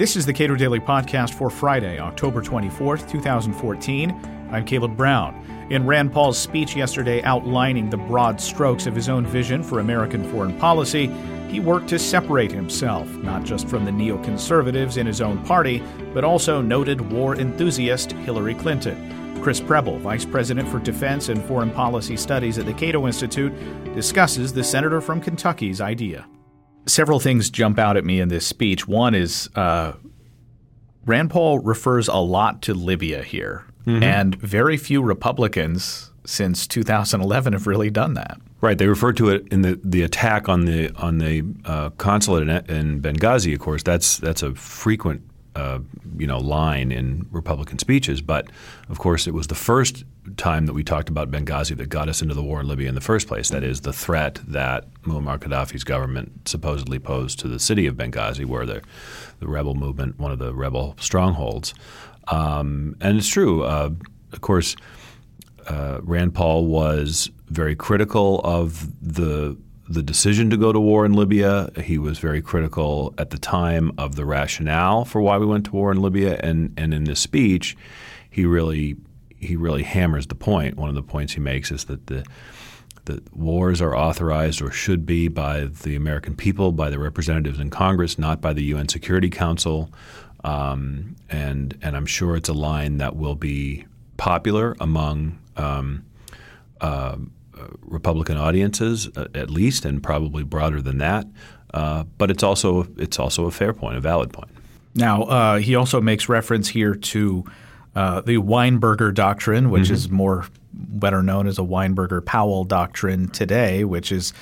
This is the Cato Daily Podcast for Friday, October 24th, 2014. I'm Caleb Brown. In Rand Paul's speech yesterday outlining the broad strokes of his own vision for American foreign policy, he worked to separate himself, not just from the neoconservatives in his own party, but also noted war enthusiast Hillary Clinton. Chris Preble, Vice President for Defense and Foreign Policy Studies at the Cato Institute, discusses the senator from Kentucky's idea. Several things jump out at me in this speech. One is uh, Rand Paul refers a lot to Libya here, mm-hmm. and very few Republicans since 2011 have really done that. Right. They refer to it in the, the attack on the on the uh, consulate in, in, Benghazi. Of course, that's that's a frequent uh, you know line in Republican speeches. But of course, it was the first time that we talked about Benghazi that got us into the war in Libya in the first place. That is the threat that Muammar Gaddafi's government supposedly posed to the city of Benghazi, where the the rebel movement, one of the rebel strongholds. Um, and it's true. Uh, of course, uh, Rand Paul was very critical of the the decision to go to war in Libya. He was very critical at the time of the rationale for why we went to war in Libya, and and in this speech, he really he really hammers the point. One of the points he makes is that the that wars are authorized or should be by the American people, by the representatives in Congress, not by the UN Security Council. Um, and and I'm sure it's a line that will be popular among um, uh, Republican audiences, uh, at least, and probably broader than that. Uh, but it's also it's also a fair point, a valid point. Now uh, he also makes reference here to uh, the Weinberger doctrine, which mm-hmm. is more better known as a Weinberger Powell doctrine today, which is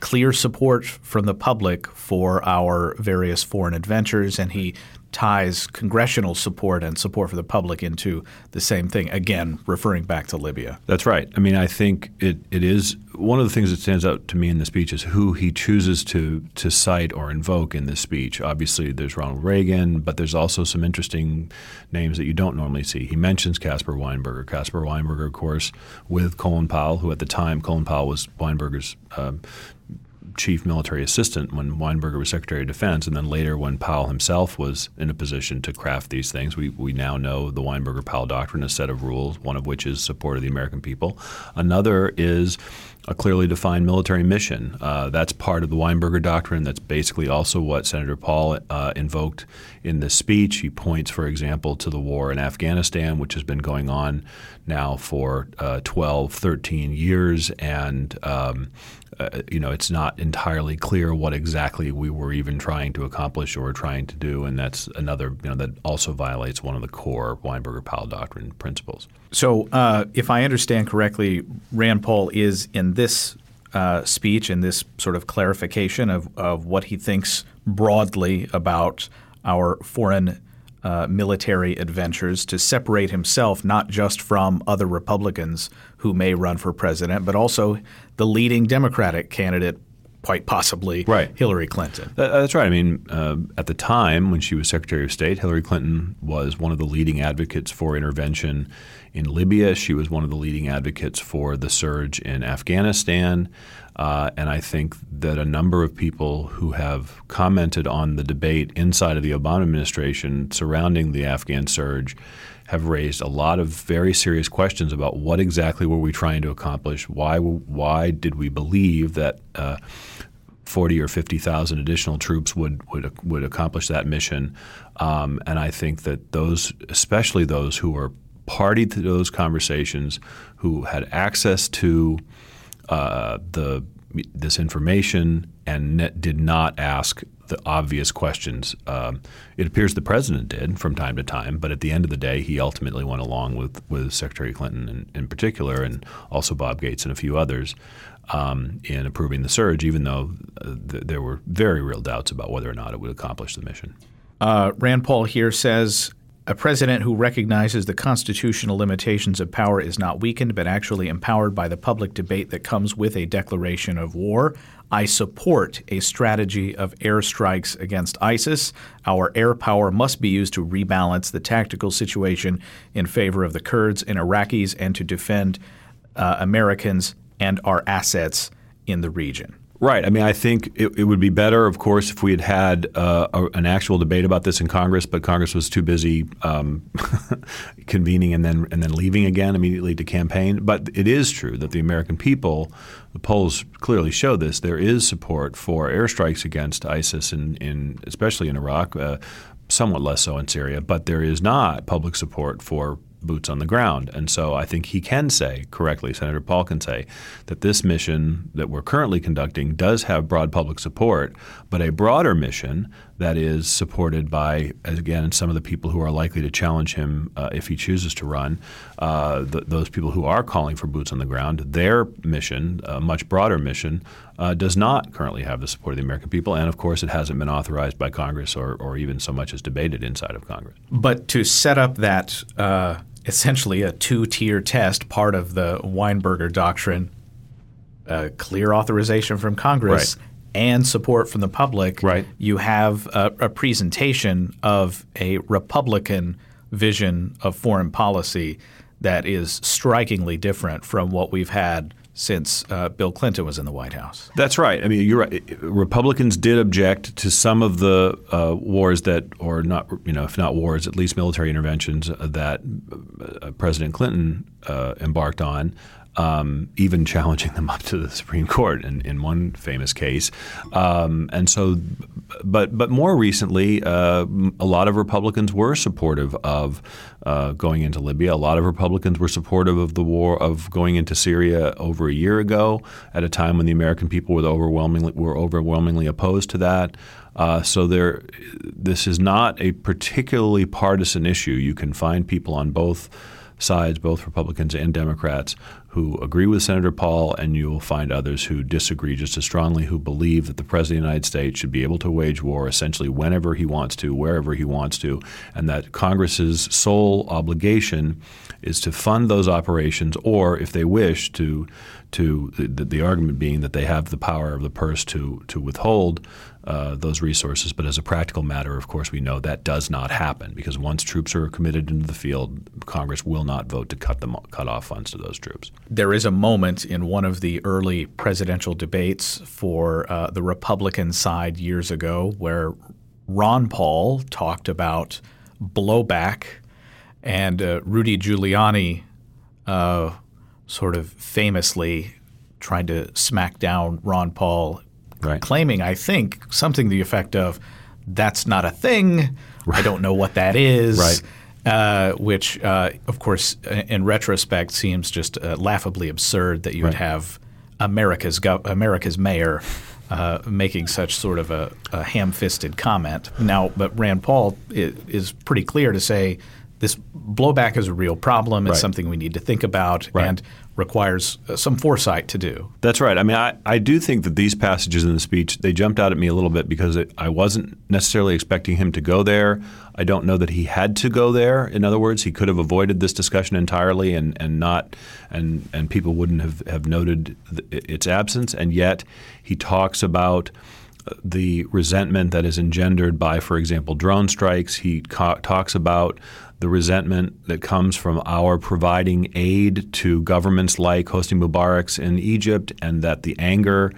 clear support from the public for our various foreign adventures, and he ties congressional support and support for the public into the same thing. Again, referring back to Libya. That's right. I mean, I think it, it is one of the things that stands out to me in the speech is who he chooses to to cite or invoke in this speech. Obviously, there's Ronald Reagan, but there's also some interesting names that you don't normally see. He mentions Caspar Weinberger. Caspar Weinberger, of course, with Colin Powell, who at the time Colin Powell was Weinberger's um, chief military assistant when Weinberger was Secretary of Defense, and then later when Powell himself was in a position to craft these things. We, we now know the Weinberger Powell Doctrine, a set of rules, one of which is support of the American people. Another is a clearly defined military mission. Uh, that's part of the Weinberger Doctrine. That's basically also what Senator Paul uh, invoked in this speech. He points, for example, to the war in Afghanistan, which has been going on now for uh, 12, 13 years, and um, uh, you know, it's not entirely clear what exactly we were even trying to accomplish or trying to do, and that's another, you know, that also violates one of the core Weinberger-Powell doctrine principles. So, uh, if I understand correctly, Rand Paul is in this uh, speech and this sort of clarification of, of what he thinks broadly about our foreign uh, military adventures to separate himself not just from other Republicans who may run for president, but also the leading Democratic candidate, quite possibly right. Hillary Clinton. That, that's right. I mean, uh, at the time when she was Secretary of State, Hillary Clinton was one of the leading advocates for intervention in Libya. She was one of the leading advocates for the surge in Afghanistan. Uh, and I think that a number of people who have commented on the debate inside of the Obama administration surrounding the Afghan surge have raised a lot of very serious questions about what exactly were we trying to accomplish? Why why did we believe that uh, 40 or 50,000 additional troops would would would accomplish that mission? Um, and I think that those, especially those who were party to those conversations, who had access to uh, the this information and did not ask the obvious questions. Um, it appears the president did from time to time, but at the end of the day, he ultimately went along with, with Secretary Clinton in, in particular, and also Bob Gates and a few others um, in approving the surge, even though uh, th- there were very real doubts about whether or not it would accomplish the mission. Uh, Rand Paul here says a president who recognizes the constitutional limitations of power is not weakened, but actually empowered by the public debate that comes with a declaration of war. I support a strategy of airstrikes against ISIS. Our air power must be used to rebalance the tactical situation in favor of the Kurds and Iraqis and to defend uh, Americans and our assets in the region. Right. I mean, I think it, it would be better, of course, if we had had uh, a, an actual debate about this in Congress, but Congress was too busy um, convening and then and then leaving again immediately to campaign. But it is true that the American people, the polls clearly show this. There is support for airstrikes against ISIS, in, in especially in Iraq. Uh, somewhat less so in Syria, but there is not public support for boots on the ground. And so I think he can say correctly, Senator Paul can say, that this mission that we're currently conducting does have broad public support, but a broader mission that is supported by, again, some of the people who are likely to challenge him uh, if he chooses to run, uh, th- those people who are calling for boots on the ground, their mission, a much broader mission, uh, does not currently have the support of the American people. And of course, it hasn't been authorized by Congress or, or even so much as debated inside of Congress. But to set up that uh, essentially a two tier test, part of the Weinberger doctrine, uh, clear authorization from Congress. Right. And support from the public, Right. you have a, a presentation of a Republican vision of foreign policy that is strikingly different from what we've had since uh, Bill Clinton was in the White House. That's right. I mean, you're right. Republicans did object to some of the uh, wars that, or not, you know, if not wars, at least military interventions that uh, President Clinton uh, embarked on. Um, even challenging them up to the Supreme Court in, in one famous case, um, and so, but but more recently, uh, a lot of Republicans were supportive of uh, going into Libya. A lot of Republicans were supportive of the war of going into Syria over a year ago, at a time when the American people were overwhelmingly were overwhelmingly opposed to that. Uh, so there, this is not a particularly partisan issue. You can find people on both sides, both Republicans and Democrats, who agree with Senator Paul, and you will find others who disagree just as strongly, who believe that the President of the United States should be able to wage war essentially whenever he wants to, wherever he wants to, and that Congress's sole obligation is to fund those operations, or if they wish to, to the, the argument being that they have the power of the purse to to withhold uh, those resources. But as a practical matter, of course, we know that does not happen because once troops are committed into the field, Congress will not vote to cut them cut off funds to those troops. There is a moment in one of the early presidential debates for uh, the Republican side years ago where Ron Paul talked about blowback, and uh, Rudy Giuliani uh, sort of famously tried to smack down Ron Paul Right. claiming, I think, something to the effect of, "That's not a thing. I don't know what that is." Right. Uh, which, uh, of course, in retrospect, seems just uh, laughably absurd that you would have America's gov- America's mayor uh, making such sort of a, a ham-fisted comment. Now, but Rand Paul is, is pretty clear to say this blowback is a real problem. It's Right. something we need to think about Right. and requires uh, some foresight to do. That's right. I mean, I, I do think that these passages in the speech they jumped out at me a little bit because it, I wasn't necessarily expecting him to go there. I don't know that he had to go there. In other words, he could have avoided this discussion entirely and, and not and and people wouldn't have, have noted its absence. And yet, he talks about the resentment that is engendered by, for example, drone strikes. He co- talks about the resentment that comes from our providing aid to governments like Hosni Mubarak's in Egypt, and that the anger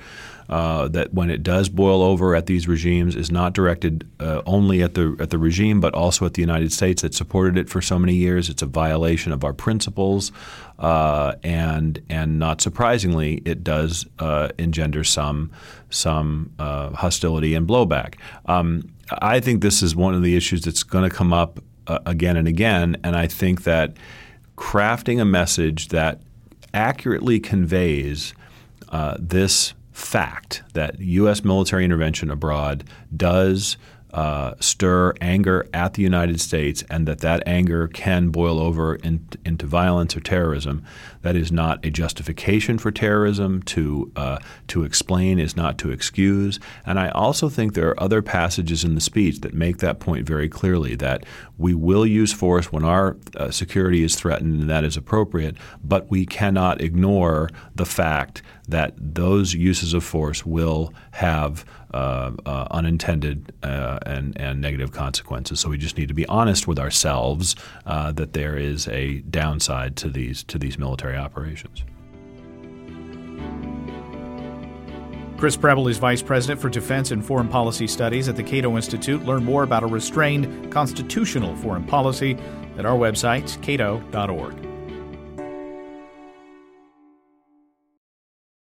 uh, that when it does boil over at these regimes is not directed uh, only at the at the regime, but also at the United States that supported it for so many years. It's a violation of our principles, uh, and and not surprisingly, it does uh, engender some some uh, hostility and blowback. Um, I think this is one of the issues that's going to come up uh, again and again, and I think that crafting a message that accurately conveys uh, this fact that U.S. military intervention abroad does uh, stir anger at the United States, and that that anger can boil over in, into violence or terrorism. That is not a justification for terrorism. To uh, to explain is not to excuse. And I also think there are other passages in the speech that make that point very clearly. That we will use force when our uh, security is threatened, and that is appropriate. But we cannot ignore the fact that those uses of force will have uh, uh, unintended uh, and, and negative consequences. So we just need to be honest with ourselves uh, that there is a downside to these to these military operations. Chris Preble is Vice President for Defense and Foreign Policy Studies at the Cato Institute. Learn more about a restrained constitutional foreign policy at our website, cato.org.